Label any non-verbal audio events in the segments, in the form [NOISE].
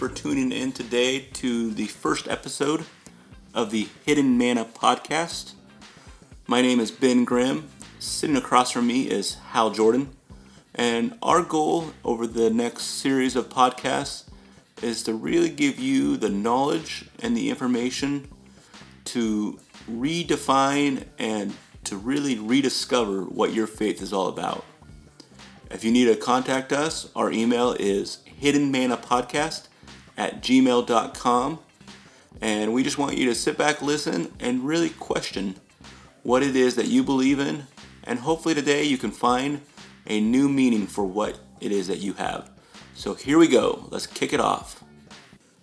for tuning in today to the first episode of the Hidden Manna podcast. My name is Ben Grimm. Sitting across from me is Hal Jordan. And our goal over the next series of podcasts is to really give you the knowledge and the information to redefine and to really rediscover what your faith is all about. If you need to contact us, our email is hiddenmannapodcast at gmail.com. And we just want you to sit back, listen, and really question what it is that you believe in. And hopefully today you can find a new meaning for what it is that you have. So here we go. Let's kick it off.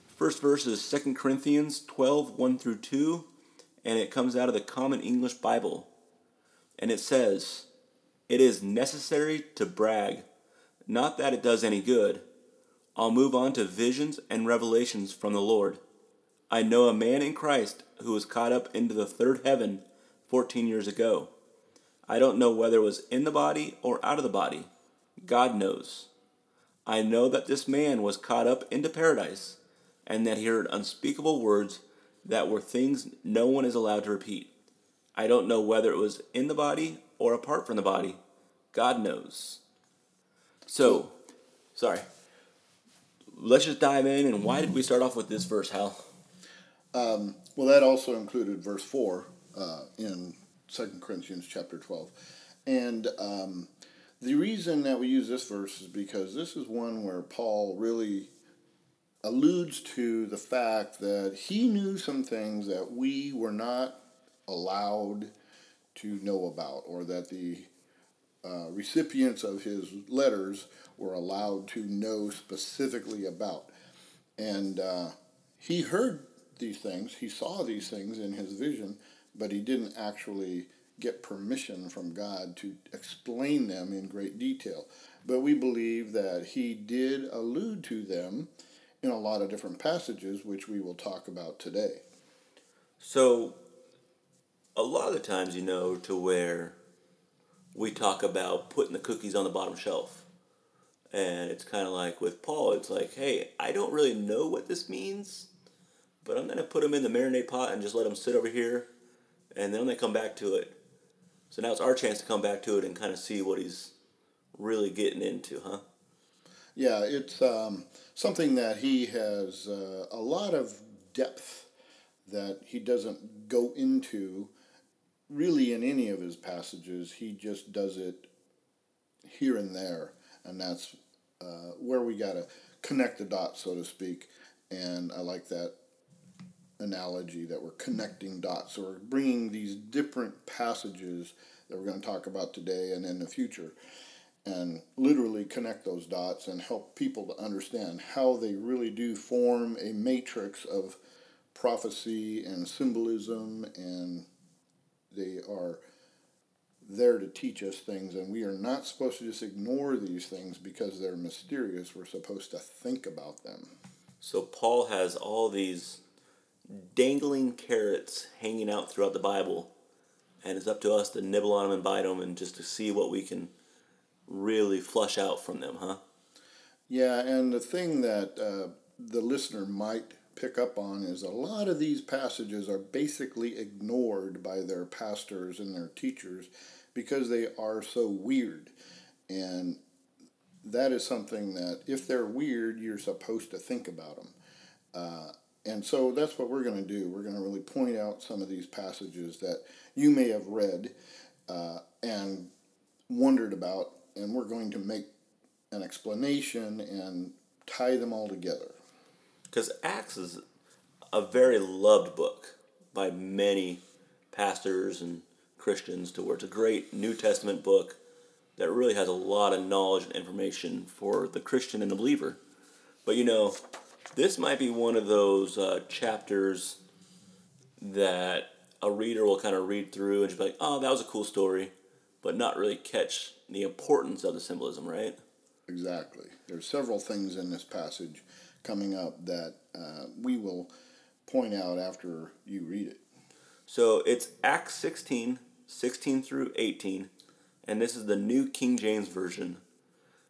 First verse is 2 Corinthians 12 1 through 2, and it comes out of the Common English Bible. And it says, It is necessary to brag, not that it does any good. I'll move on to visions and revelations from the Lord. I know a man in Christ who was caught up into the third heaven 14 years ago. I don't know whether it was in the body or out of the body. God knows. I know that this man was caught up into paradise and that he heard unspeakable words that were things no one is allowed to repeat. I don't know whether it was in the body or apart from the body. God knows. So, sorry. Let's just dive in. And why did we start off with this verse, Hal? Um, well, that also included verse 4 uh, in 2 Corinthians chapter 12. And um, the reason that we use this verse is because this is one where Paul really alludes to the fact that he knew some things that we were not allowed to know about, or that the uh, recipients of his letters were allowed to know specifically about. And uh, he heard these things, he saw these things in his vision, but he didn't actually get permission from God to explain them in great detail. But we believe that he did allude to them in a lot of different passages, which we will talk about today. So, a lot of times, you know, to where we talk about putting the cookies on the bottom shelf. And it's kind of like with Paul, it's like, hey, I don't really know what this means, but I'm going to put them in the marinade pot and just let them sit over here. And then they come back to it. So now it's our chance to come back to it and kind of see what he's really getting into, huh? Yeah, it's um, something that he has uh, a lot of depth that he doesn't go into really in any of his passages. He just does it here and there, and that's uh, where we got to connect the dots, so to speak. And I like that analogy that we're connecting dots. So we're bringing these different passages that we're going to talk about today and in the future and literally connect those dots and help people to understand how they really do form a matrix of prophecy and symbolism and they are there to teach us things and we are not supposed to just ignore these things because they're mysterious we're supposed to think about them so paul has all these dangling carrots hanging out throughout the bible and it's up to us to nibble on them and bite them and just to see what we can really flush out from them, huh? Yeah, and the thing that uh, the listener might pick up on is a lot of these passages are basically ignored by their pastors and their teachers because they are so weird. And that is something that, if they're weird, you're supposed to think about them. Uh, and so that's what we're going to do. We're going to really point out some of these passages that you may have read uh, and wondered about and we're going to make an explanation and tie them all together. Because Acts is a very loved book by many pastors and Christians, to where it's a great New Testament book that really has a lot of knowledge and information for the Christian and the believer. But you know, this might be one of those uh, chapters that a reader will kind of read through and just be like, oh, that was a cool story, but not really catch the importance of the symbolism, right? Exactly. There's several things in this passage coming up that uh, we will point out after you read it. So it's Acts 16, 16 through 18, and this is the New King James Version.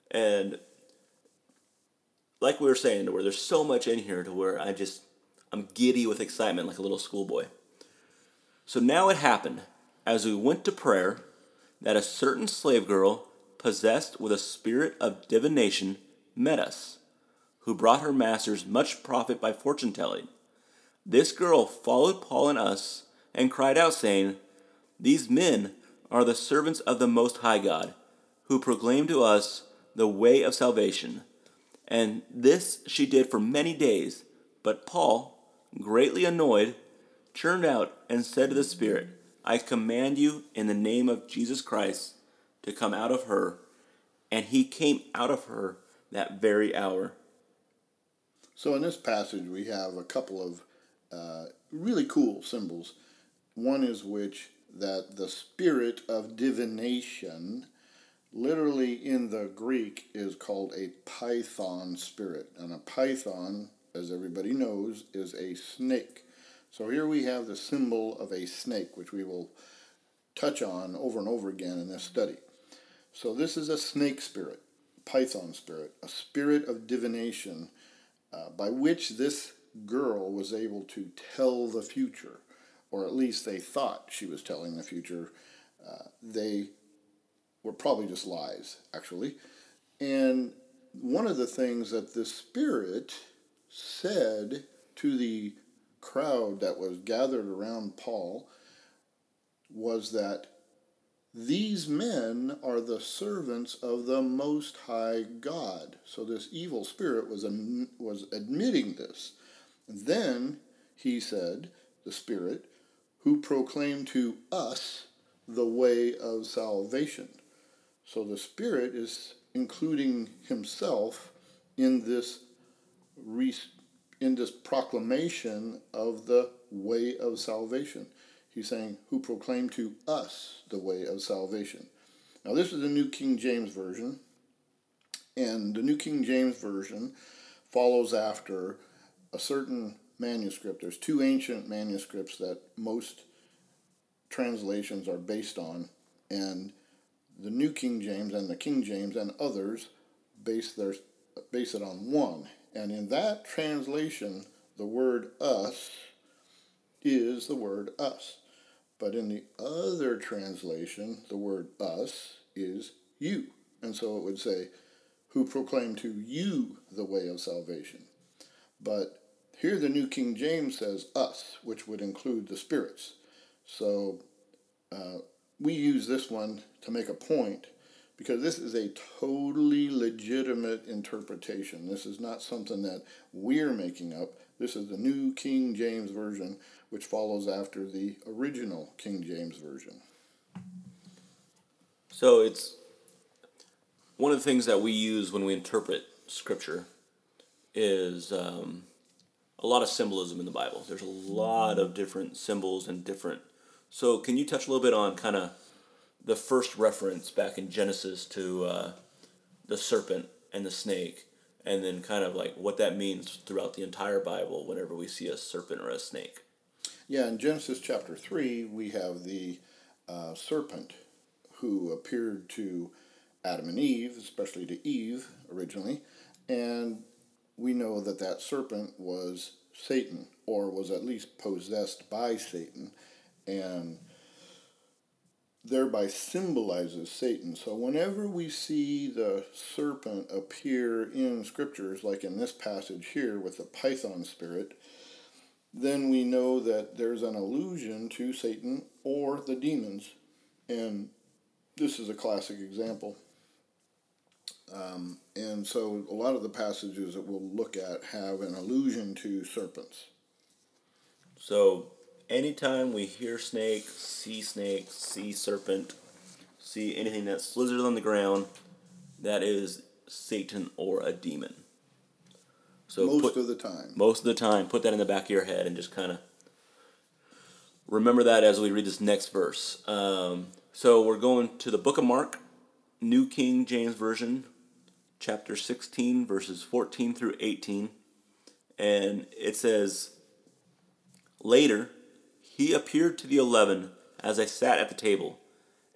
And like we were saying, to where there's so much in here to where I just I'm giddy with excitement like a little schoolboy. So now it happened as we went to prayer that a certain slave girl possessed with a spirit of divination met us, who brought her masters much profit by fortune telling. This girl followed Paul and us and cried out, saying, These men are the servants of the Most High God, who proclaim to us the way of salvation. And this she did for many days. But Paul, greatly annoyed, turned out and said to the Spirit, I command you in the name of Jesus Christ to come out of her. And he came out of her that very hour. So in this passage, we have a couple of uh, really cool symbols. One is which that the spirit of divination, literally in the Greek, is called a python spirit. And a python, as everybody knows, is a snake. So here we have the symbol of a snake, which we will touch on over and over again in this study. So this is a snake spirit, python spirit, a spirit of divination uh, by which this girl was able to tell the future, or at least they thought she was telling the future. Uh, they were probably just lies, actually. And one of the things that the spirit said to the crowd that was gathered around Paul was that these men are the servants of the Most High God. So this evil spirit was, was admitting this. Then he said, the Spirit, who proclaimed to us the way of salvation. So the Spirit is including himself in this in this proclamation of the way of salvation. He's saying, who proclaimed to us the way of salvation. Now, this is the New King James Version, and the New King James Version follows after a certain manuscript. There's two ancient manuscripts that most translations are based on, and the New King James and the King James and others base their base it on one. And in that translation, the word us is the word us. But in the other translation, the word us is you. And so it would say, who proclaim to you the way of salvation. But here the New King James says us, which would include the spirits. So uh, we use this one to make a point because this is a totally legitimate interpretation. This is not something that we're making up. This is the New King James Version, which follows after the original King James Version. So it's one of the things that we use when we interpret Scripture is um, a lot of symbolism in the Bible. There's a lot of different symbols and different. So can you touch a little bit on kind of the first reference back in Genesis to uh, the serpent and the snake, and then kind of like what that means throughout the entire Bible whenever we see a serpent or a snake. Yeah, in Genesis chapter 3, we have the uh, serpent who appeared to Adam and Eve, especially to Eve originally, and we know that that serpent was Satan, or was at least possessed by Satan, and thereby symbolizes Satan. So whenever we see the serpent appear in scriptures, like in this passage here with the python spirit, then we know that there's an allusion to Satan or the demons. And this is a classic example. Um, and so a lot of the passages that we'll look at have an allusion to serpents. So anytime we hear snake, see snake, see serpent, see anything that slithers on the ground, that is Satan or a demon. So most put, of the time. Most of the time, put that in the back of your head and just kind of remember that as we read this next verse. Um, so we're going to the book of Mark, New King James Version, chapter 16, verses 14 through 18. And it says, Later, he appeared to the eleven as they sat at the table,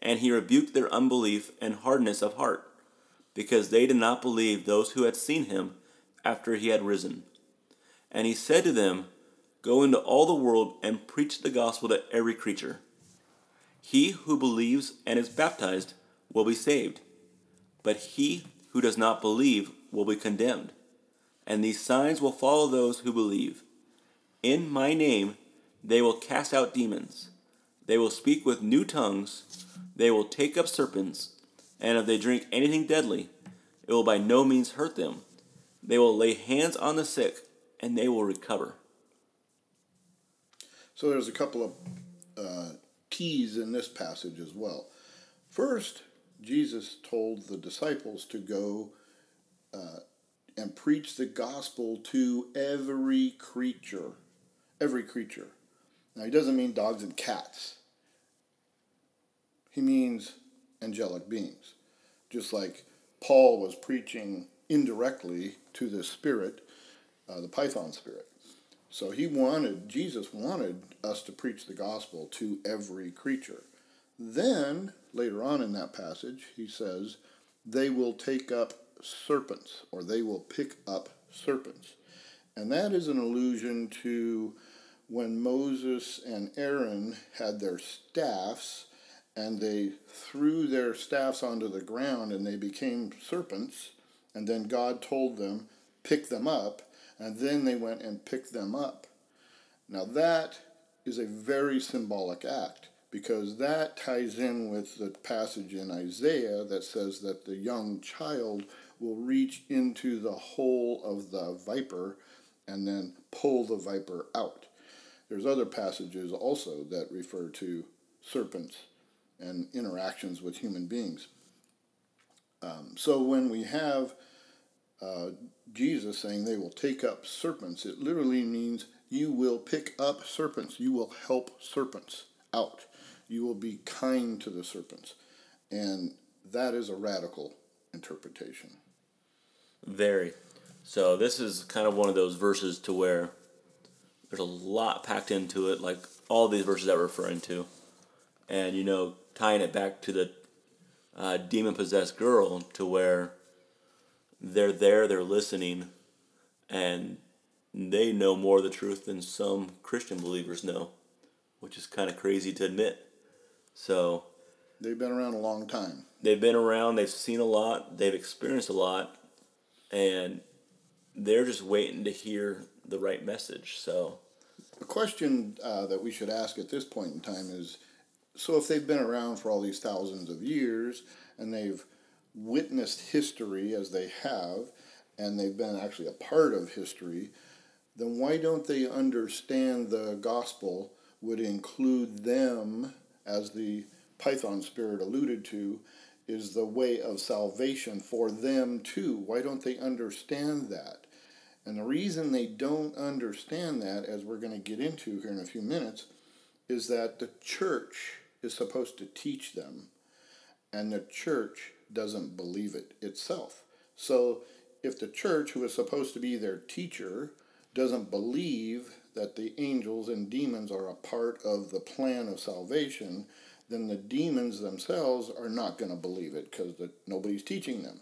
and he rebuked their unbelief and hardness of heart, because they did not believe those who had seen him after he had risen. And he said to them, Go into all the world and preach the gospel to every creature. He who believes and is baptized will be saved, but he who does not believe will be condemned. And these signs will follow those who believe. In my name they will cast out demons. They will speak with new tongues. They will take up serpents. And if they drink anything deadly, it will by no means hurt them. They will lay hands on the sick, and they will recover. So there's a couple of uh, keys in this passage as well. First, Jesus told the disciples to go uh, and preach the gospel to every creature. Every creature. Now, he doesn't mean dogs and cats, he means angelic beings. Just like Paul was preaching indirectly to the spirit, uh, the python spirit. So he wanted, Jesus wanted us to preach the gospel to every creature. Then, later on in that passage, he says, they will take up serpents, or they will pick up serpents. And that is an allusion to when Moses and Aaron had their staffs and they threw their staffs onto the ground and they became serpents. And then God told them, pick them up. And then they went and picked them up. Now, that is a very symbolic act because that ties in with the passage in Isaiah that says that the young child will reach into the hole of the viper and then pull the viper out. There's other passages also that refer to serpents and interactions with human beings. Um, so when we have uh, Jesus saying they will take up serpents, it literally means you will pick up serpents. You will help serpents out. You will be kind to the serpents. And that is a radical interpretation. Very. So this is kind of one of those verses to where there's a lot packed into it, like all these verses that we're referring to. And, you know, tying it back to the uh, demon possessed girl to where they're there, they're listening, and they know more of the truth than some Christian believers know, which is kind of crazy to admit. So they've been around a long time. They've been around, they've seen a lot, they've experienced a lot, and they're just waiting to hear the right message. So, a question uh, that we should ask at this point in time is so if they've been around for all these thousands of years and they've witnessed history as they have, and they've been actually a part of history, then why don't they understand the gospel would include them, as the Python spirit alluded to, is the way of salvation for them too? Why don't they understand that? And the reason they don't understand that, as we're going to get into here in a few minutes, is that the church is supposed to teach them, and the church doesn't believe it itself. So if the church, who is supposed to be their teacher, doesn't believe that the angels and demons are a part of the plan of salvation, then the demons themselves are not going to believe it because nobody's teaching them.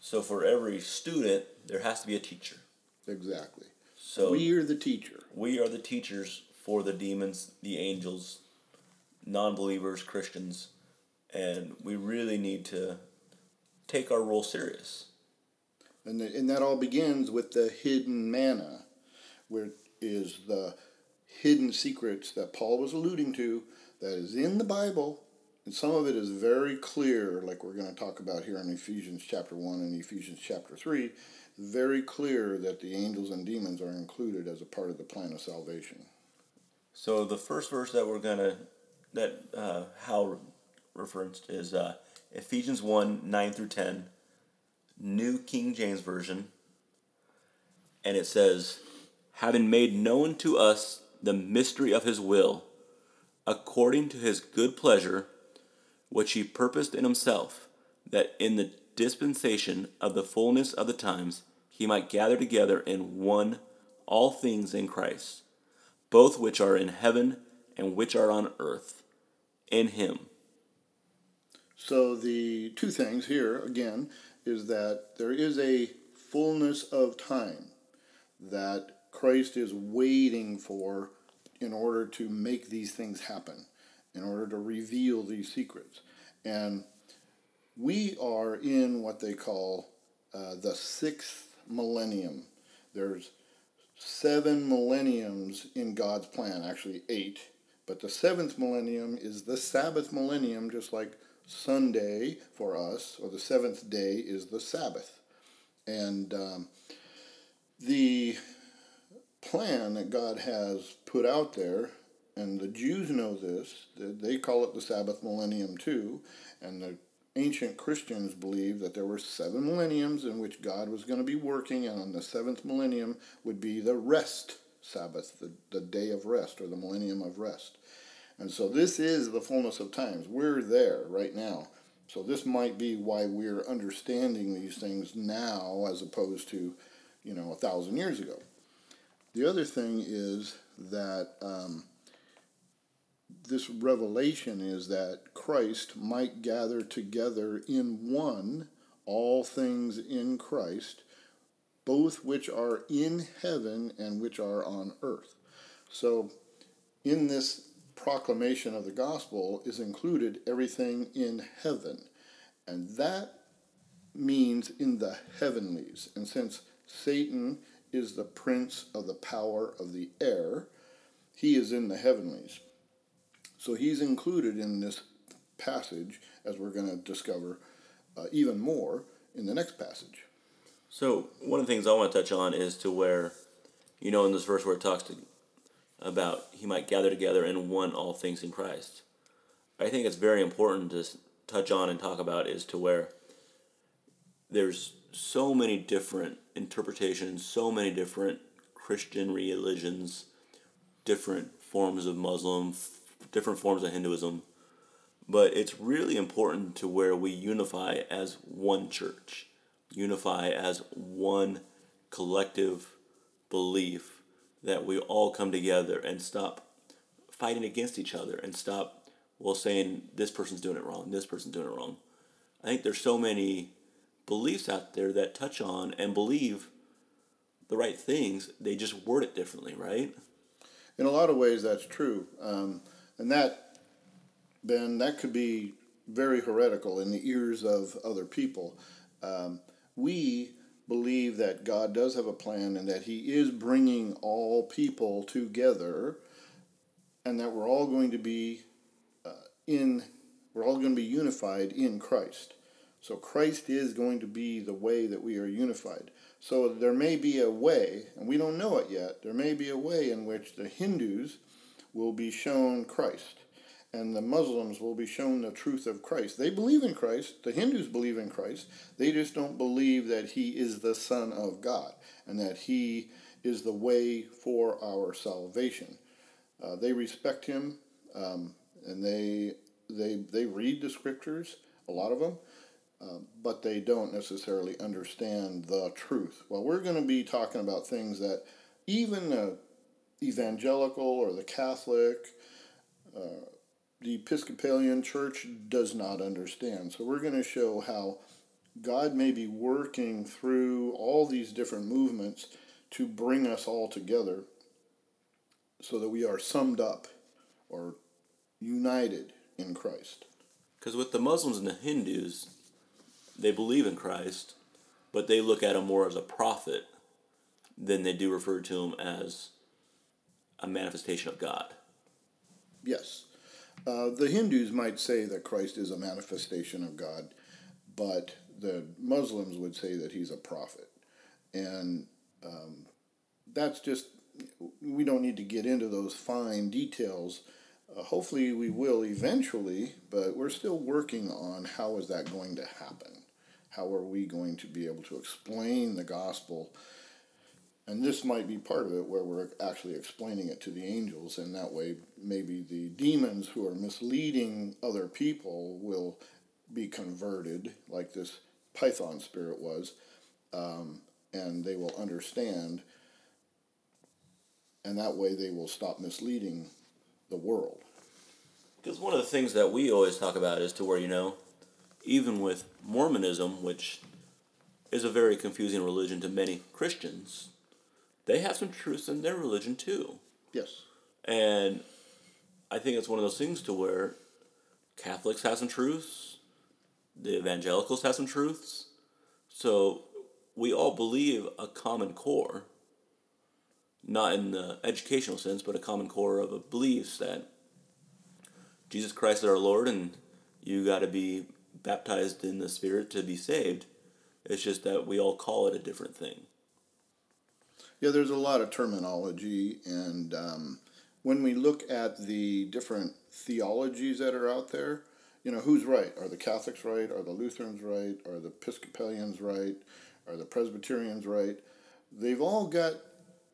So for every student, there has to be a teacher. Exactly. So we are the teacher. We are the teachers for the demons, the angels, non believers, Christians, and we really need to take our role serious. And, the, and that all begins with the hidden manna, where is the hidden secrets that Paul was alluding to that is in the Bible. And some of it is very clear, like we're going to talk about here in Ephesians chapter 1 and Ephesians chapter 3. Very clear that the angels and demons are included as a part of the plan of salvation. So the first verse that we're gonna that uh, Hal referenced is uh, Ephesians one nine through ten, New King James Version, and it says, "Having made known to us the mystery of His will, according to His good pleasure, which He purposed in Himself, that in the dispensation of the fullness of the times He might gather together in one all things in Christ." Both which are in heaven and which are on earth, in him. So the two things here, again, is that there is a fullness of time that Christ is waiting for in order to make these things happen, in order to reveal these secrets. And we are in what they call uh, the sixth millennium. There's seven millenniums in God's plan, actually eight. But the seventh millennium is the Sabbath millennium, just like Sunday for us, or the seventh day is the Sabbath. And um, the plan that God has put out there, and the Jews know this, they call it the Sabbath millennium too, and the ancient Christians believed that there were seven millenniums in which God was going to be working, and on the seventh millennium would be the rest Sabbath, the, the day of rest, or the millennium of rest. And so this is the fullness of times. We're there right now. So this might be why we're understanding these things now as opposed to, you know, a thousand years ago. The other thing is that um, this revelation is that Christ might gather together in one all things in Christ, both which are in heaven and which are on earth. So, in this proclamation of the gospel is included everything in heaven. And that means in the heavenlies. And since Satan is the prince of the power of the air, he is in the heavenlies. So he's included in this passage, as we're going to discover uh, even more in the next passage. So, one of the things I want to touch on is to where, you know, in this verse where it talks to, about he might gather together and one all things in Christ. I think it's very important to touch on and talk about is to where there's so many different interpretations, so many different Christian religions, different forms of Muslim, different forms of Hinduism. But it's really important to where we unify as one church, unify as one collective belief that we all come together and stop fighting against each other and stop, well, saying this person's doing it wrong, this person's doing it wrong. I think there's so many beliefs out there that touch on and believe the right things, they just word it differently, right? In a lot of ways, that's true. Um, and that, Ben, that could be very heretical in the ears of other people. Um, we believe that God does have a plan and that He is bringing all people together and that we're all going to be uh, in, we're all going to be unified in Christ. So Christ is going to be the way that we are unified. So there may be a way, and we don't know it yet, there may be a way in which the Hindus will be shown Christ, and the Muslims will be shown the truth of Christ. They believe in Christ, the Hindus believe in Christ, they just don't believe that he is the Son of God and that he is the way for our salvation. Uh, they respect him, um, and they, they, they read the scriptures, a lot of them, uh, but they don't necessarily understand the truth. Well, we're going to be talking about things that even a evangelical or the Catholic, uh, the Episcopalian Church does not understand. So we're going to show how God may be working through all these different movements to bring us all together so that we are summed up or united in Christ. Because with the Muslims and the Hindus, they believe in Christ, but they look at him more as a prophet than they do refer to him as a manifestation of God. Yes. Uh, the Hindus might say that Christ is a manifestation of God, but the Muslims would say that he's a prophet. And um, that's just, we don't need to get into those fine details. Uh, hopefully, we will eventually, but we're still working on how is that going to happen. How are we going to be able to explain the gospel and this might be part of it where we're actually explaining it to the angels, and that way maybe the demons who are misleading other people will be converted, like this python spirit was, um, and they will understand, and that way they will stop misleading the world. Because one of the things that we always talk about is to where, you know, even with Mormonism, which is a very confusing religion to many Christians, they have some truths in their religion too. Yes. And I think it's one of those things to where Catholics have some truths, the evangelicals have some truths. So we all believe a common core, not in the educational sense, but a common core of beliefs that Jesus Christ is our Lord and you got to be baptized in the Spirit to be saved. It's just that we all call it a different thing. Yeah, there's a lot of terminology, and um, when we look at the different theologies that are out there, you know, who's right? Are the Catholics right? Are the Lutherans right? Are the Episcopalians right? Are the Presbyterians right? They've all got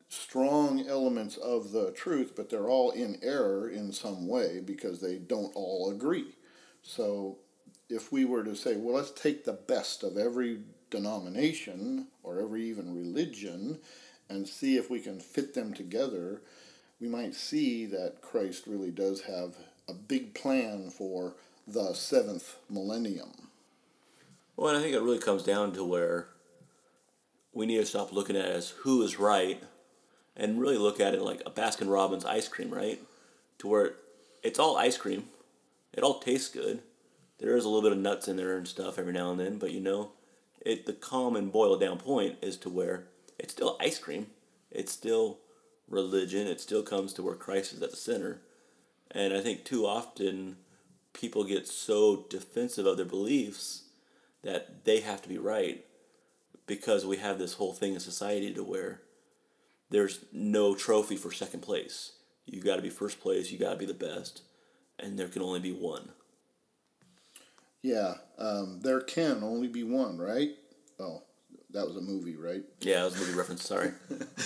strong elements of the truth, but they're all in error in some way because they don't all agree. So if we were to say, well, let's take the best of every denomination or every even religion and see if we can fit them together, we might see that Christ really does have a big plan for the seventh millennium. Well, and I think it really comes down to where we need to stop looking at it as who is right and really look at it like a Baskin Robbins ice cream, right? To where it's all ice cream, it all tastes good. There is a little bit of nuts in there and stuff every now and then, but you know, it the common boiled down point is to where it's still ice cream. It's still religion. It still comes to where Christ is at the center. And I think too often people get so defensive of their beliefs that they have to be right because we have this whole thing in society to where there's no trophy for second place. You got to be first place, you got to be the best, and there can only be one. Yeah, um, there can only be one, right? Oh, that was a movie, right? Yeah, that was a movie reference. Sorry.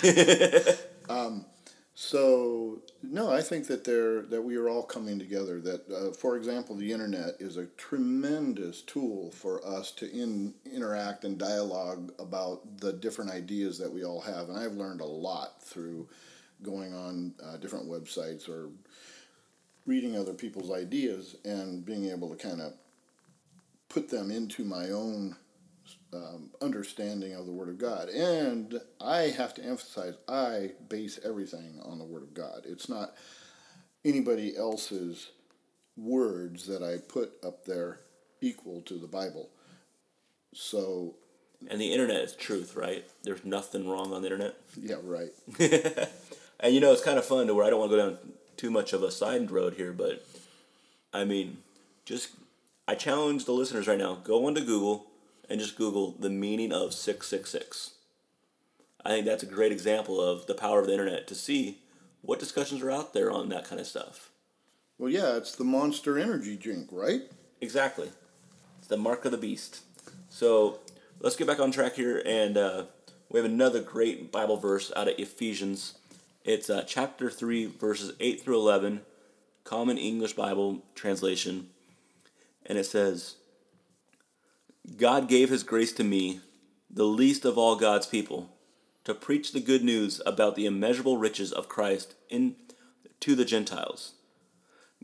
[LAUGHS] [LAUGHS] um, so no, I think that there that we are all coming together. That, uh, for example, the internet is a tremendous tool for us to in, interact and dialogue about the different ideas that we all have, and I've learned a lot through going on uh, different websites or reading other people's ideas and being able to kind of put them into my own um, understanding of the Word of God. And I have to emphasize, I base everything on the Word of God. It's not anybody else's words that I put up there equal to the Bible. So. And the internet is truth, right? There's nothing wrong on the internet. Yeah, right. [LAUGHS] and you know, it's kind of fun to where I don't want to go down too much of a side road here, but I mean, just I challenge the listeners right now go onto Google and just Google the meaning of 666. I think that's a great example of the power of the internet to see what discussions are out there on that kind of stuff. Well, yeah, it's the monster energy drink, right? Exactly. It's the mark of the beast. So let's get back on track here, and uh, we have another great Bible verse out of Ephesians. It's uh, chapter 3, verses 8 through 11, Common English Bible translation. And it says, God gave his grace to me, the least of all God's people, to preach the good news about the immeasurable riches of Christ in to the Gentiles.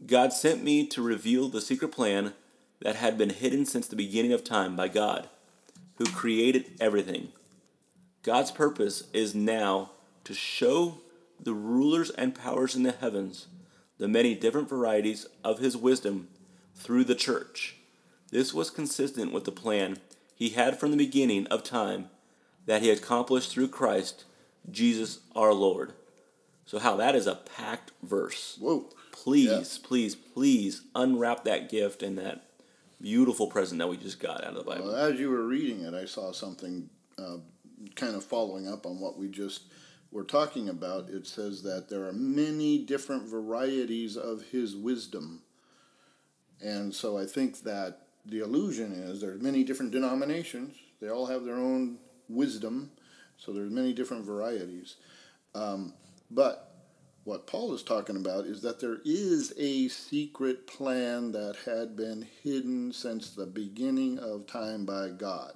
God sent me to reveal the secret plan that had been hidden since the beginning of time by God, who created everything. God's purpose is now to show the rulers and powers in the heavens the many different varieties of his wisdom through the church. This was consistent with the plan he had from the beginning of time that he accomplished through Christ, Jesus our Lord. So, Hal that is a packed verse. Whoa. Please, yeah. please, please unwrap that gift and that beautiful present that we just got out of the Bible. Well, as you were reading it, I saw something uh, kind of following up on what we just were talking about. It says that there are many different varieties of his wisdom. And so I think that the illusion is there's many different denominations. They all have their own wisdom, so there's many different varieties. Um, but what Paul is talking about is that there is a secret plan that had been hidden since the beginning of time by God.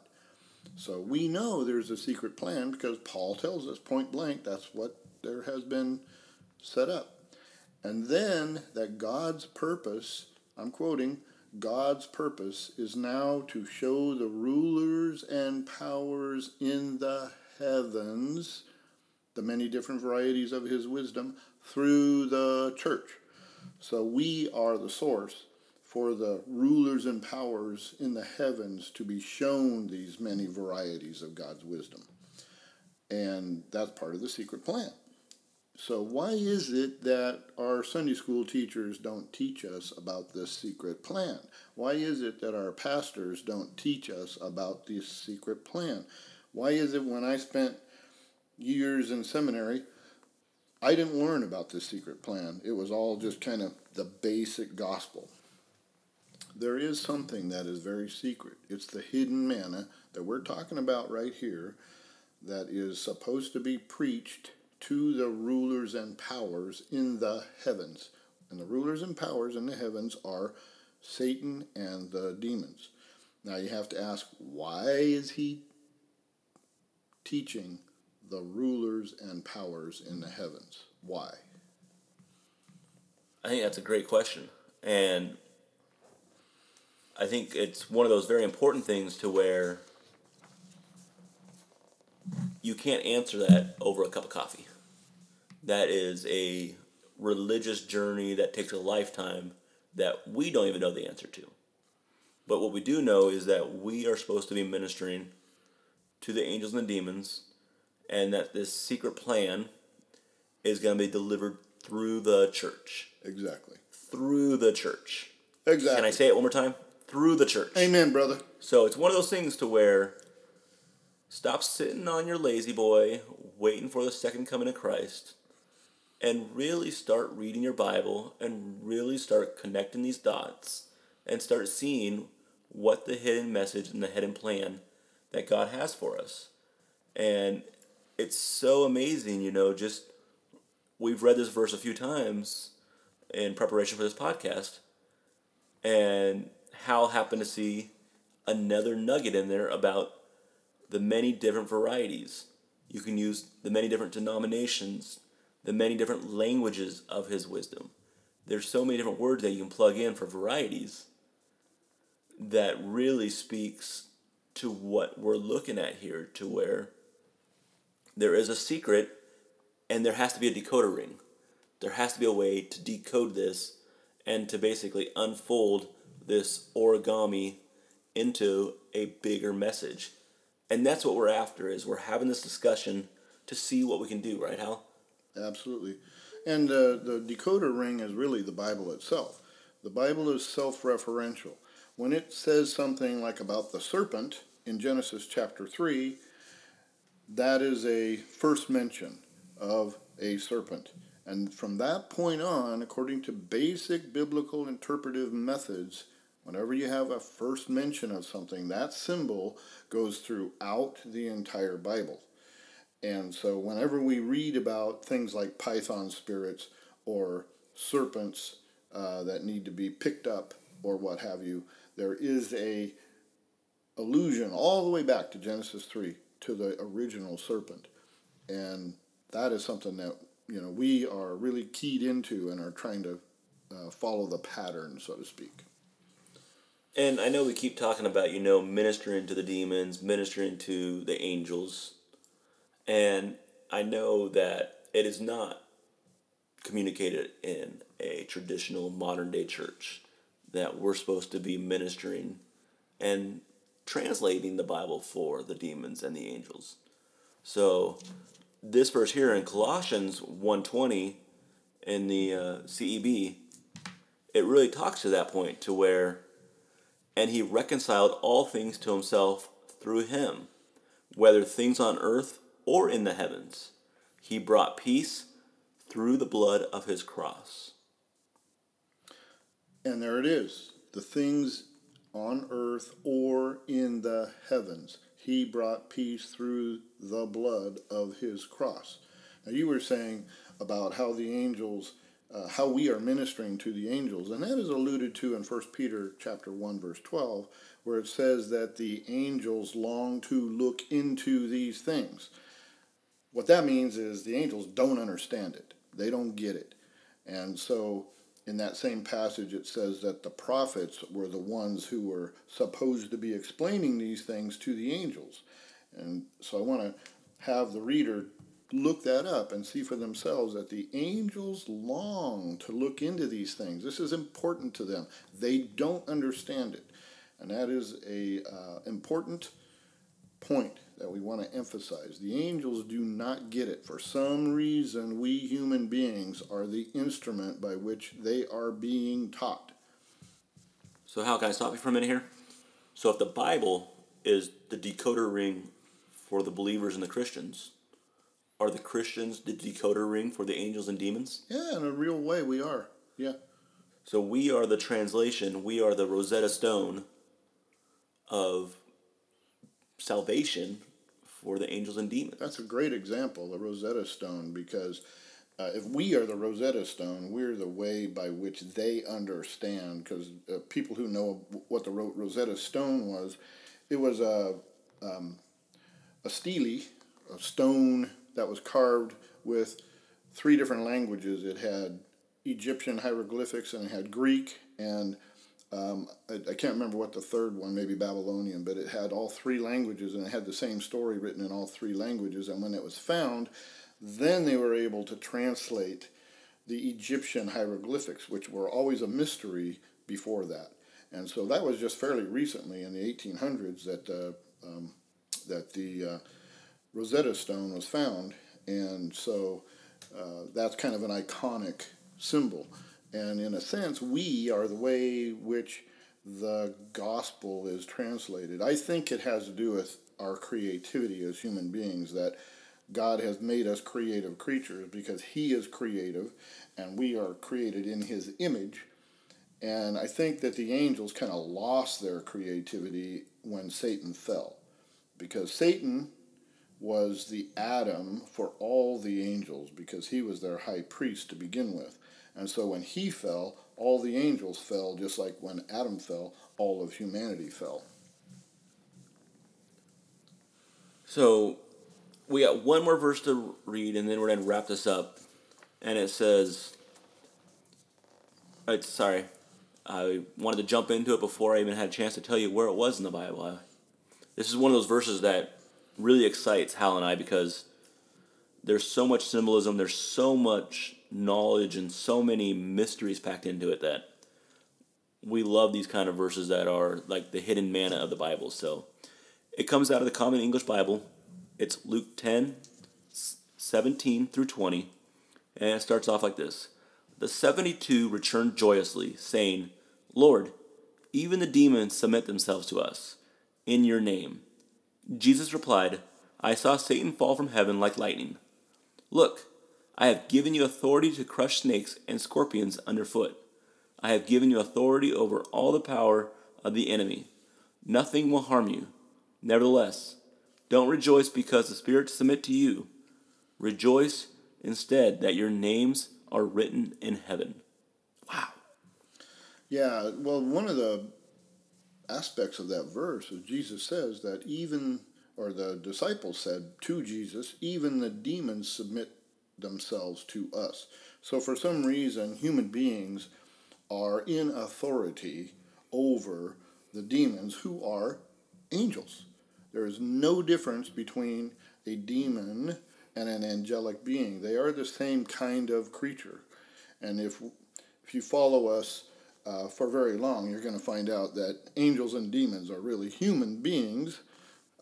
So we know there's a secret plan because Paul tells us point blank that's what there has been set up. And then that God's purpose, I'm quoting, God's purpose is now to show the rulers and powers in the heavens the many different varieties of his wisdom through the church. So we are the source for the rulers and powers in the heavens to be shown these many varieties of God's wisdom. And that's part of the secret plan. So, why is it that our Sunday school teachers don't teach us about this secret plan? Why is it that our pastors don't teach us about this secret plan? Why is it when I spent years in seminary, I didn't learn about this secret plan? It was all just kind of the basic gospel. There is something that is very secret. It's the hidden manna that we're talking about right here that is supposed to be preached to the rulers and powers in the heavens. And the rulers and powers in the heavens are Satan and the demons. Now you have to ask, why is he teaching the rulers and powers in the heavens? Why? I think that's a great question. And I think it's one of those very important things to where you can't answer that over a cup of coffee. That is a religious journey that takes a lifetime that we don't even know the answer to. But what we do know is that we are supposed to be ministering to the angels and the demons, and that this secret plan is going to be delivered through the church. Exactly. Through the church. Exactly. Can I say it one more time? Through the church. Amen, brother. So it's one of those things to where stop sitting on your La-Z-Boy waiting for the second coming of Christ and really start reading your Bible and really start connecting these dots and start seeing what the hidden message and the hidden plan that God has for us. And it's so amazing, you know, just we've read this verse a few times in preparation for this podcast. And Hal happened to see another nugget in there about the many different varieties. You can use the many different denominations, the many different languages of his wisdom. There's so many different words that you can plug in for varieties that really speaks to what we're looking at here, to where there is a secret and there has to be a decoder ring. There has to be a way to decode this and to basically unfold this origami into a bigger message. And that's what we're after is we're having this discussion to see what we can do, right, Hal? Absolutely. And uh, the decoder ring is really the Bible itself. The Bible is self referential. When it says something like about the serpent in Genesis chapter 3, that is a first mention of a serpent. And from that point on, according to basic biblical interpretive methods, whenever you have a first mention of something, that symbol goes throughout the entire Bible. And so, whenever we read about things like python spirits or serpents uh, that need to be picked up or what have you, there is a allusion all the way back to Genesis 3 to the original serpent. And that is something that you know we are really keyed into and are trying to uh, follow the pattern, so to speak. And I know we keep talking about, you know, ministering to the demons, ministering to the angels. And I know that it is not communicated in a traditional modern day church that we're supposed to be ministering and translating the Bible for the demons and the angels. So this verse here in Colossians 1:20 in the uh, CEB it really talks to that point to where and he reconciled all things to himself through him whether things on earth or in the heavens he brought peace through the blood of his cross and there it is the things on earth or in the heavens he brought peace through the blood of his cross. Now, you were saying about how the angels, uh, how we are ministering to the angels, and that is alluded to in 1 Peter chapter 1, verse 12, where it says that the angels long to look into these things. What that means is the angels don't understand it, they don't get it. And so, in that same passage, it says that the prophets were the ones who were supposed to be explaining these things to the angels. And so I want to have the reader look that up and see for themselves that the angels long to look into these things. This is important to them. They don't understand it. And that is a uh, important point that we want to emphasize. The angels do not get it. For some reason, we human beings are the instrument by which they are being taught. So, how can I stop you for a minute here? So, if the Bible is the decoder ring for the believers and the Christians, are the Christians the decoder ring for the angels and demons? Yeah, in a real way, we are. Yeah. So, we are the translation, we are the Rosetta Stone of salvation for the angels and demons. That's a great example, the Rosetta Stone, because uh, if we are the Rosetta Stone, we're the way by which they understand. Because uh, people who know what the Rosetta Stone was, it was a um, a stele, a stone that was carved with three different languages. It had Egyptian hieroglyphics and it had Greek and um, I, I, can't remember what the third one, maybe Babylonian, but it had all three languages and it had the same story written in all three languages. And when it was found, then they were able to translate the Egyptian hieroglyphics, which were always a mystery before that. And so that was just fairly recently in the 1800s that uh, um, that the uh, Rosetta Stone was found, and so uh, that's kind of an iconic symbol. And in a sense, we are the way which the gospel is translated. I think it has to do with our creativity as human beings, that God has made us creative creatures because He is creative and we are created in His image. And I think that the angels kind of lost their creativity when Satan fell. Because Satan was the Adam for all the angels, because he was their high priest to begin with. And so when he fell, all the angels fell, just like when Adam fell, all of humanity fell. So we got one more verse to read, and then we're going to wrap this up. And it says, it's, sorry, I wanted to jump into it before I even had a chance to tell you where it was in the Bible. This is one of those verses that really excites Hal and I because there's so much symbolism, there's so much knowledge and so many mysteries packed into it that we love these kind of verses that are like the hidden manna of the Bible. So it comes out of the Common English Bible. It's Luke 10, 17 through 20. And it starts off like this The 72 returned joyously, saying, Lord, even the demons submit themselves to us in your name. Jesus replied, I saw Satan fall from heaven like lightning. Look, I have given you authority to crush snakes and scorpions underfoot. I have given you authority over all the power of the enemy. Nothing will harm you. Nevertheless, don't rejoice because the spirits submit to you. Rejoice instead that your names are written in heaven. Wow. Yeah, well, one of the aspects of that verse is Jesus says that even, or the disciples said to Jesus, even the demons submit themselves to us. So, for some reason, human beings are in authority over the demons who are angels. There is no difference between a demon and an angelic being. They are the same kind of creature. And if, if you follow us uh, for very long, you're going to find out that angels and demons are really human beings,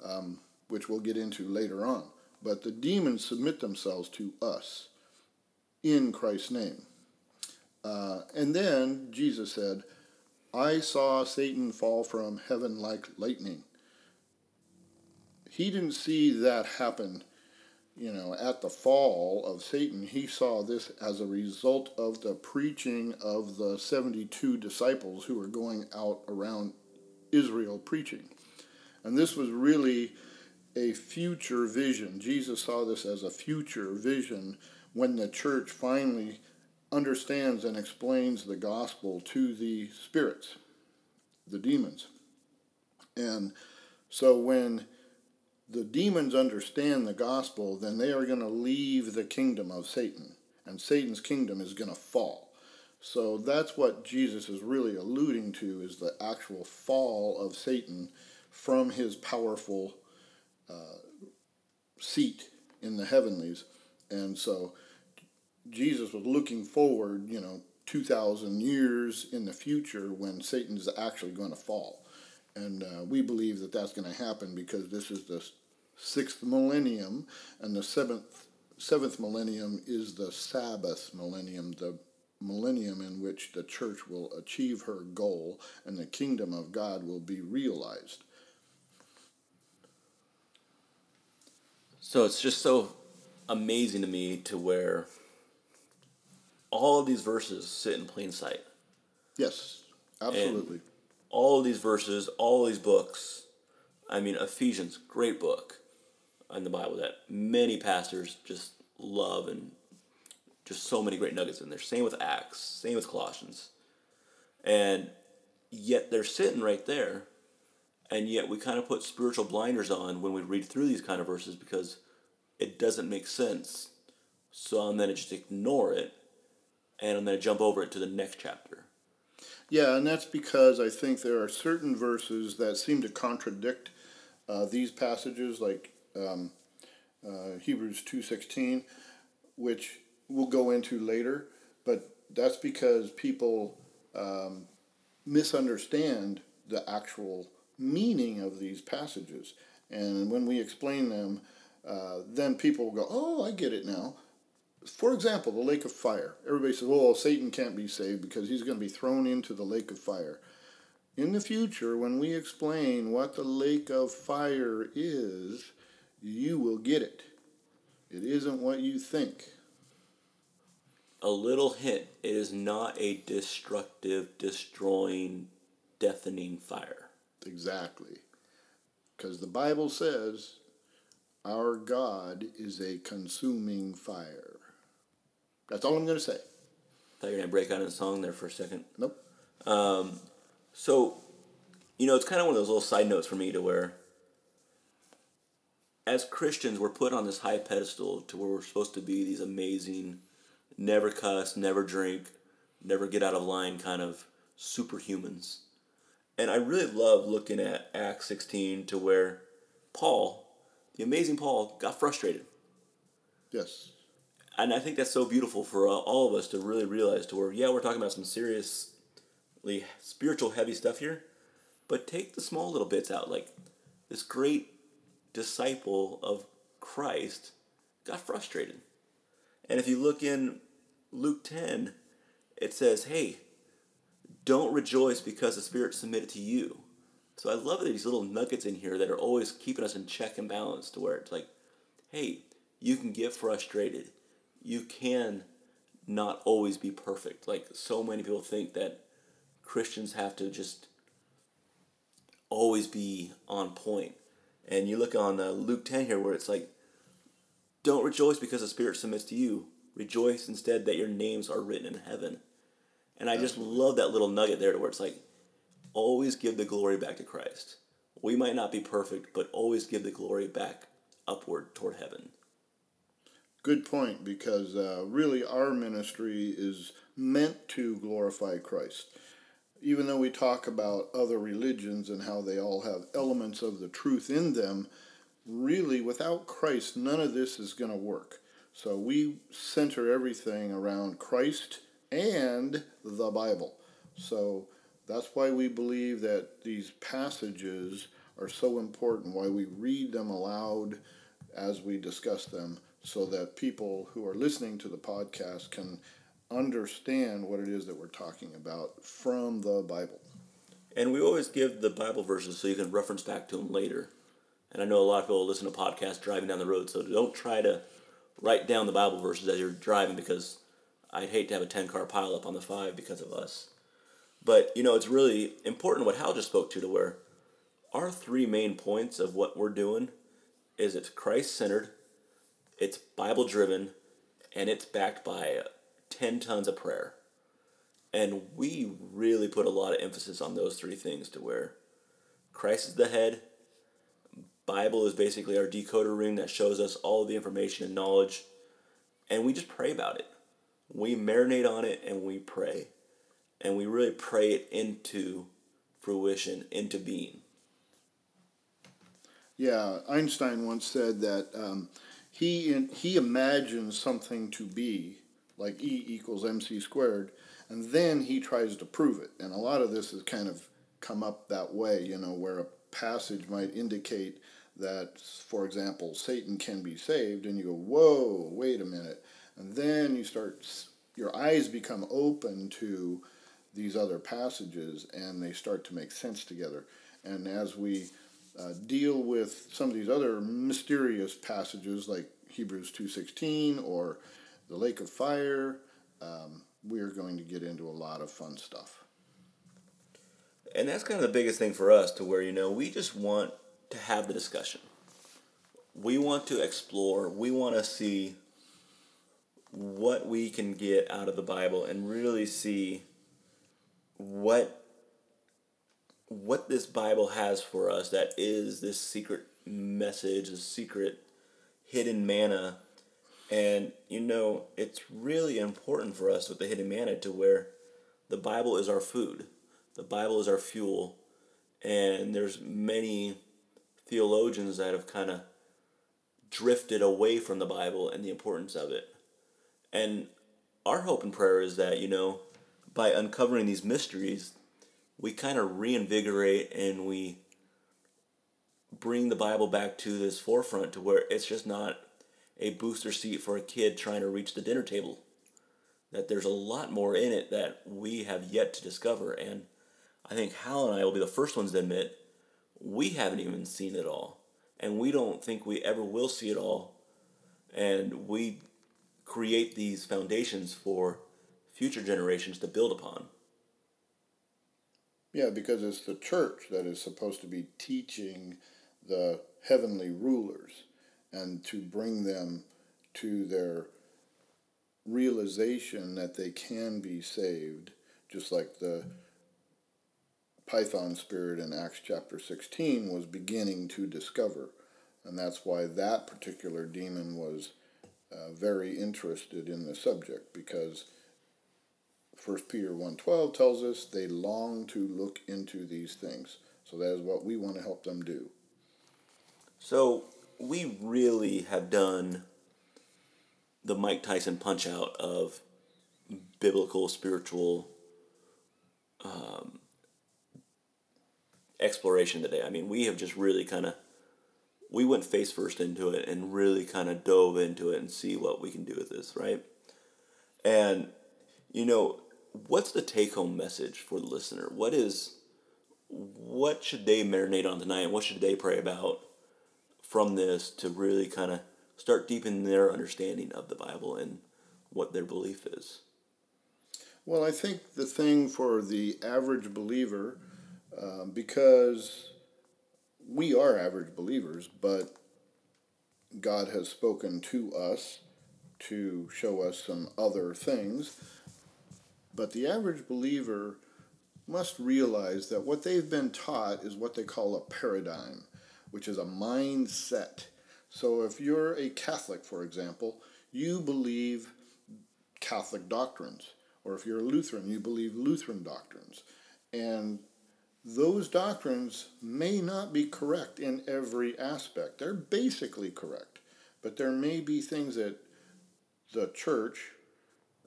um, which we'll get into later on. But the demons submit themselves to us in Christ's name. Uh, and then Jesus said, I saw Satan fall from heaven like lightning. He didn't see that happen, you know, at the fall of Satan. He saw this as a result of the preaching of the 72 disciples who were going out around Israel preaching. And this was really a future vision. Jesus saw this as a future vision when the church finally understands and explains the gospel to the spirits, the demons. And so when the demons understand the gospel, then they are going to leave the kingdom of Satan, and Satan's kingdom is going to fall. So that's what Jesus is really alluding to is the actual fall of Satan from his powerful uh, seat in the heavenlies. And so Jesus was looking forward, you know, 2,000 years in the future when Satan is actually going to fall. And uh, we believe that that's going to happen because this is the sixth millennium, and the seventh seventh millennium is the Sabbath millennium, the millennium in which the church will achieve her goal and the kingdom of God will be realized. So it's just so amazing to me to where all of these verses sit in plain sight. Yes, absolutely. And all of these verses, all these books. I mean, Ephesians, great book in the Bible that many pastors just love and just so many great nuggets in there. Same with Acts, same with Colossians. And yet they're sitting right there, and yet we kind of put spiritual blinders on when we read through these kind of verses because it doesn't make sense. So I'm going to just ignore it, and I'm going to jump over it to the next chapter. Yeah, and that's because I think there are certain verses that seem to contradict uh, these passages, like um, uh, Hebrews two sixteen, which we'll go into later. But that's because people um, misunderstand the actual meaning of these passages, and when we explain them, uh, then people will go, "Oh, I get it now." For example, the lake of fire. Everybody says, "Oh, Satan can't be saved because he's going to be thrown into the lake of fire." In the future, when we explain what the lake of fire is, you will get it. It isn't what you think. A little hint it is not a destructive, destroying, deafening fire. Exactly. Because the Bible says our God is a consuming fire. That's all I'm going to say. Thought you were going to break out in a song there for a second. Nope. Um, so, you know, it's kind of one of those little side notes for me to where as Christians, we're put on this high pedestal to where we're supposed to be these amazing, never cuss, never drink, never get out of line kind of superhumans. And I really love looking at Acts 16 to where Paul, the amazing Paul, got frustrated. Yes. And I think that's so beautiful for uh, all of us to really realize to where, yeah, we're talking about some seriously spiritual heavy stuff here, but take the small little bits out. Like this great disciple of Christ got frustrated. And if you look in Luke 10, it says, hey, don't rejoice because the Spirit submitted to you. So I love these little nuggets in here that are always keeping us in check and balance to where it's like, hey, you can get frustrated. You can not always be perfect. Like so many people think that Christians have to just always be on point. And you look on uh, Luke 10 here where it's like, don't rejoice because the Spirit submits to you. Rejoice instead that your names are written in heaven. And I just love that little nugget there to where it's like, always give the glory back to Christ. We might not be perfect, but always give the glory back upward toward heaven. Good point, because uh, really our ministry is meant to glorify Christ even though we talk about other religions and how they all have elements of the truth in them, really without Christ, none of this is going to work. So we center everything around Christ and the Bible. So that's why we believe that these passages are so important, why we read them aloud as we discuss them, so that people who are listening to the podcast can understand what it is that we're talking about from the Bible. And we always give the Bible verses so you can reference back to them later. And I know a lot of people listen to podcasts driving down the road, so don't try to write down the Bible verses as you're driving because I'd hate to have a 10 car pileup on the five because of us. But, you know, it's really important what Hal just spoke to, to where our three main points of what we're doing is it's Christ centered, it's Bible driven, and it's backed by 10 tons of prayer. And we really put a lot of emphasis on those three things to where Christ is the head, Bible is basically our decoder ring that shows us all of the information and knowledge, and we just pray about it. We marinate on it and we pray. And we really pray it into fruition, into being. Yeah, Einstein once said that um, he in, he imagines something to be like E equals mc squared, and then he tries to prove it. And a lot of this has kind of come up that way, you know, where a passage might indicate that, for example, Satan can be saved, and you go, whoa, wait a minute. And then you start, your eyes become open to these other passages, and they start to make sense together. And as we uh, deal with some of these other mysterious passages like Hebrews 2.16 or the lake of fire, um, we are going to get into a lot of fun stuff. And that's kind of the biggest thing for us to where, you know, we just want to have the discussion. We want to explore, we want to see what we can get out of the Bible and really see what what this Bible has for us that is this secret message, this secret hidden manna. And you know, it's really important for us with the hidden manna to where the Bible is our food. The Bible is our fuel. And there's many theologians that have kind of drifted away from the Bible and the importance of it. And our hope and prayer is that, you know, by uncovering these mysteries, we kind of reinvigorate and we bring the Bible back to this forefront to where it's just not a booster seat for a kid trying to reach the dinner table. That there's a lot more in it that we have yet to discover. And I think Hal and I will be the first ones to admit we haven't even seen it all. And we don't think we ever will see it all. And we create these foundations for future generations to build upon. Yeah, because it's the church that is supposed to be teaching the heavenly rulers and to bring them to their realization that they can be saved, just like the Python spirit in Acts chapter 16 was beginning to discover. And that's why that particular demon was uh, very interested in the subject because 1 Peter 1.12 tells us they long to look into these things. So that is what we want to help them do. So we really have done the Mike Tyson punch out of biblical, spiritual um, exploration today. I mean, we have just really kind of we went face first into it and really kind of dove into it and see what we can do with this, right? And you know, what's the take home message for the listener? What is what should they marinate on tonight? What should they pray about from this to really kind of start deepening their understanding of the Bible and what their belief is? Well, I think the thing for the average believer, uh, because we are average believers, but God has spoken to us to show us some other things but the average believer must realize that what they've been taught is what they call a paradigm, which is a mindset. So if you're a Catholic, for example, you believe Catholic doctrines. Or if you're a Lutheran, you believe Lutheran doctrines. And those doctrines may not be correct in every aspect. They're basically correct. But there may be things that the church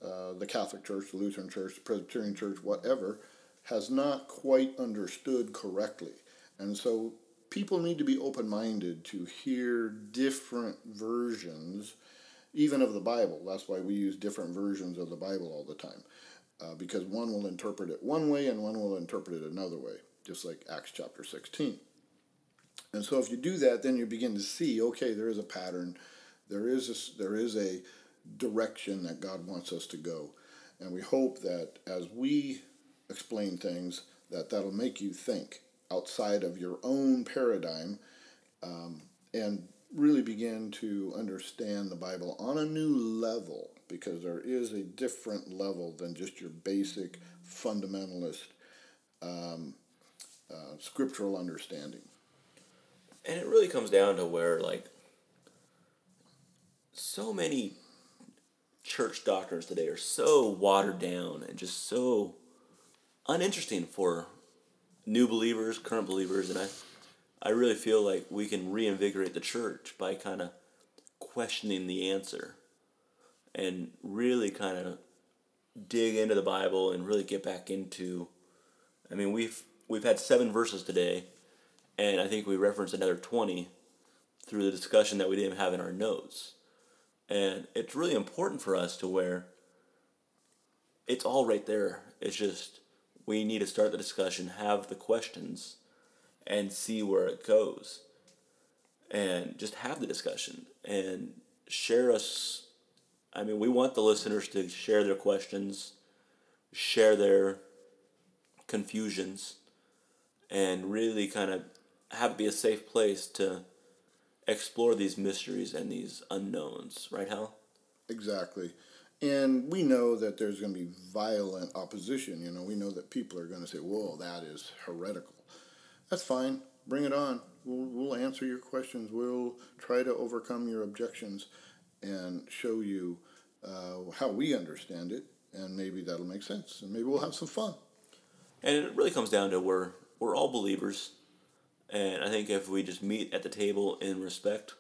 uh, the Catholic Church, the Lutheran Church, the Presbyterian Church, whatever, has not quite understood correctly. And so people need to be open minded to hear different versions, even of the Bible. That's why we use different versions of the Bible all the time, uh, because one will interpret it one way and one will interpret it another way, just like Acts chapter 16. And so if you do that, then you begin to see okay, there is a pattern, there is a, there is a direction that God wants us to go. And we hope that as we explain things, that that'll make you think outside of your own paradigm um, and really begin to understand the Bible on a new level because there is a different level than just your basic fundamentalist um, uh, scriptural understanding. And it really comes down to where, like, so many church doctrines today are so watered down and just so uninteresting for new believers, current believers, and I, I really feel like we can reinvigorate the church by kind of questioning the answer and really kind of dig into the Bible and really get back into. I mean, we've we've had seven verses today, and I think we referenced another twenty through the discussion that we didn't have in our notes. And it's really important for us to where it's all right there. It's just we need to start the discussion, have the questions, and see where it goes. And just have the discussion and share us. I mean, we want the listeners to share their questions, share their confusions, and really kind of have it be a safe place to explore these mysteries and these unknowns, right, Hal? Exactly. And we know that there's going to be violent opposition. You know, we know that people are going to say, whoa, that is heretical. That's fine. Bring it on. We'll, we'll answer your questions. We'll try to overcome your objections and show you uh, how we understand it. And maybe that'll make sense. And maybe we'll have some fun. And it really comes down to we're, we're all believers. And I think if we just meet at the table in respect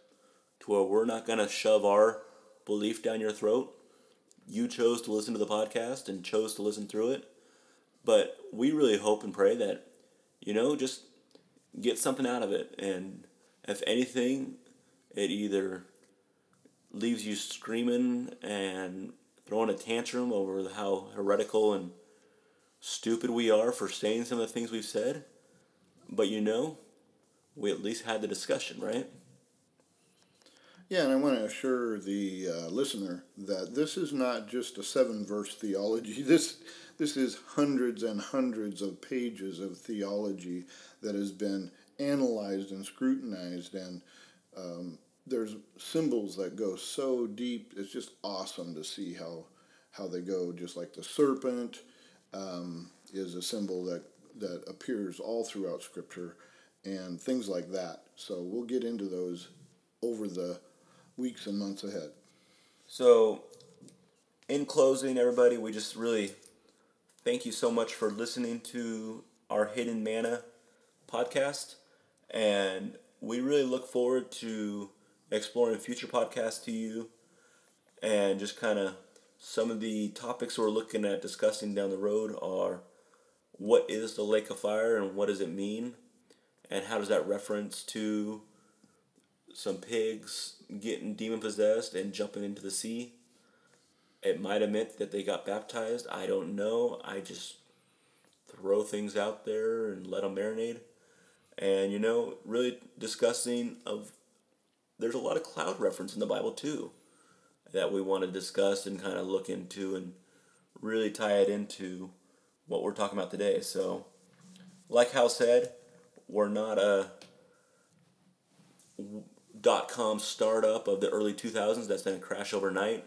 to where we're not to shove our belief down your throat, you chose to listen to the podcast and chose to listen through it. But we really hope and pray that, you know, just get something out of it. And if anything, it either leaves you screaming and throwing a tantrum over how heretical and stupid we are for saying some of the things we've said. But you know, we at least had the discussion, right? Yeah, and I want to assure the uh, listener that this is not just a seven verse theology. [LAUGHS] This this is hundreds and hundreds of pages of theology that has been analyzed and scrutinized, and um, there's symbols that go so deep. It's just awesome to see how how they go. Just like the serpent um, is a symbol that that appears all throughout Scripture, and things like that. So we'll get into those over the weeks and months ahead. So, in closing, everybody, we just really thank you so much for listening to our Hidden Manna podcast. And we really look forward to exploring future podcasts to you and just kind of some of the topics we're looking at discussing down the road are what is the lake of fire and what does it mean and how does that reference to some pigs getting demon possessed and jumping into the sea. It might have meant that they got baptized. I don't know. I just throw things out there and let them marinate. And you know, really discussing of there's a lot of cloud reference in the Bible too that we want to discuss and kind of look into and really tie it into what we're talking about today. So, like Hal said, we're not a dot com startup of the early 2000s that's going to crash overnight.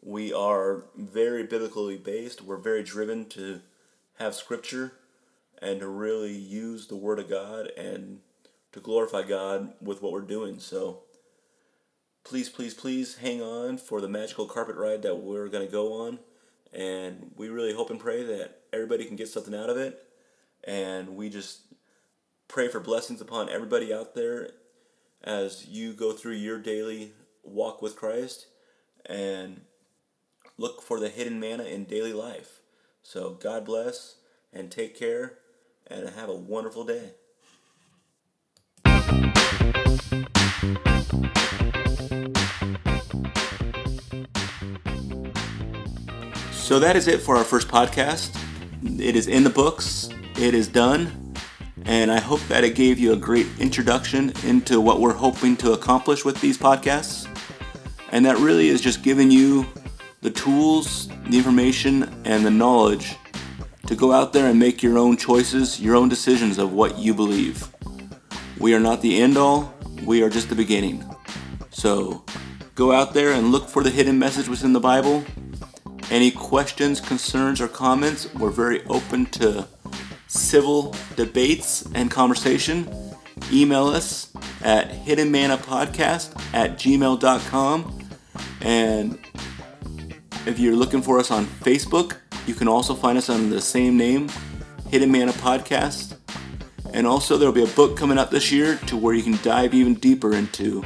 We are very biblically based. We're very driven to have scripture and to really use the Word of God and to glorify God with what we're doing. So please, please, please hang on for the magical carpet ride that we're going to go on. And we really hope and pray that everybody can get something out of it. And we just pray for blessings upon everybody out there as you go through your daily walk with Christ and look for the hidden manna in daily life. So, God bless and take care and have a wonderful day. So, that is it for our first podcast. It is in the books, it is done and I hope that it gave you a great introduction into what we're hoping to accomplish with these podcasts. And that really is just giving you the tools, the information, and the knowledge to go out there and make your own choices, your own decisions of what you believe. We are not the end all, we are just the beginning. So go out there and look for the hidden message within the Bible. Any questions, concerns, or comments, we're very open to civil debates and conversation, email us at hiddenmanapodcast at gmail.com. And If you're looking for us on Facebook, you can also find us under the same name, Hidden Manna Podcast. And also, there'll be a book coming up this year to where you can dive even deeper into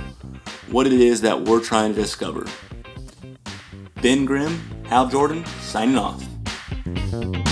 what it is that we're trying to discover. Ben Grimm, Hal Jordan, signing off.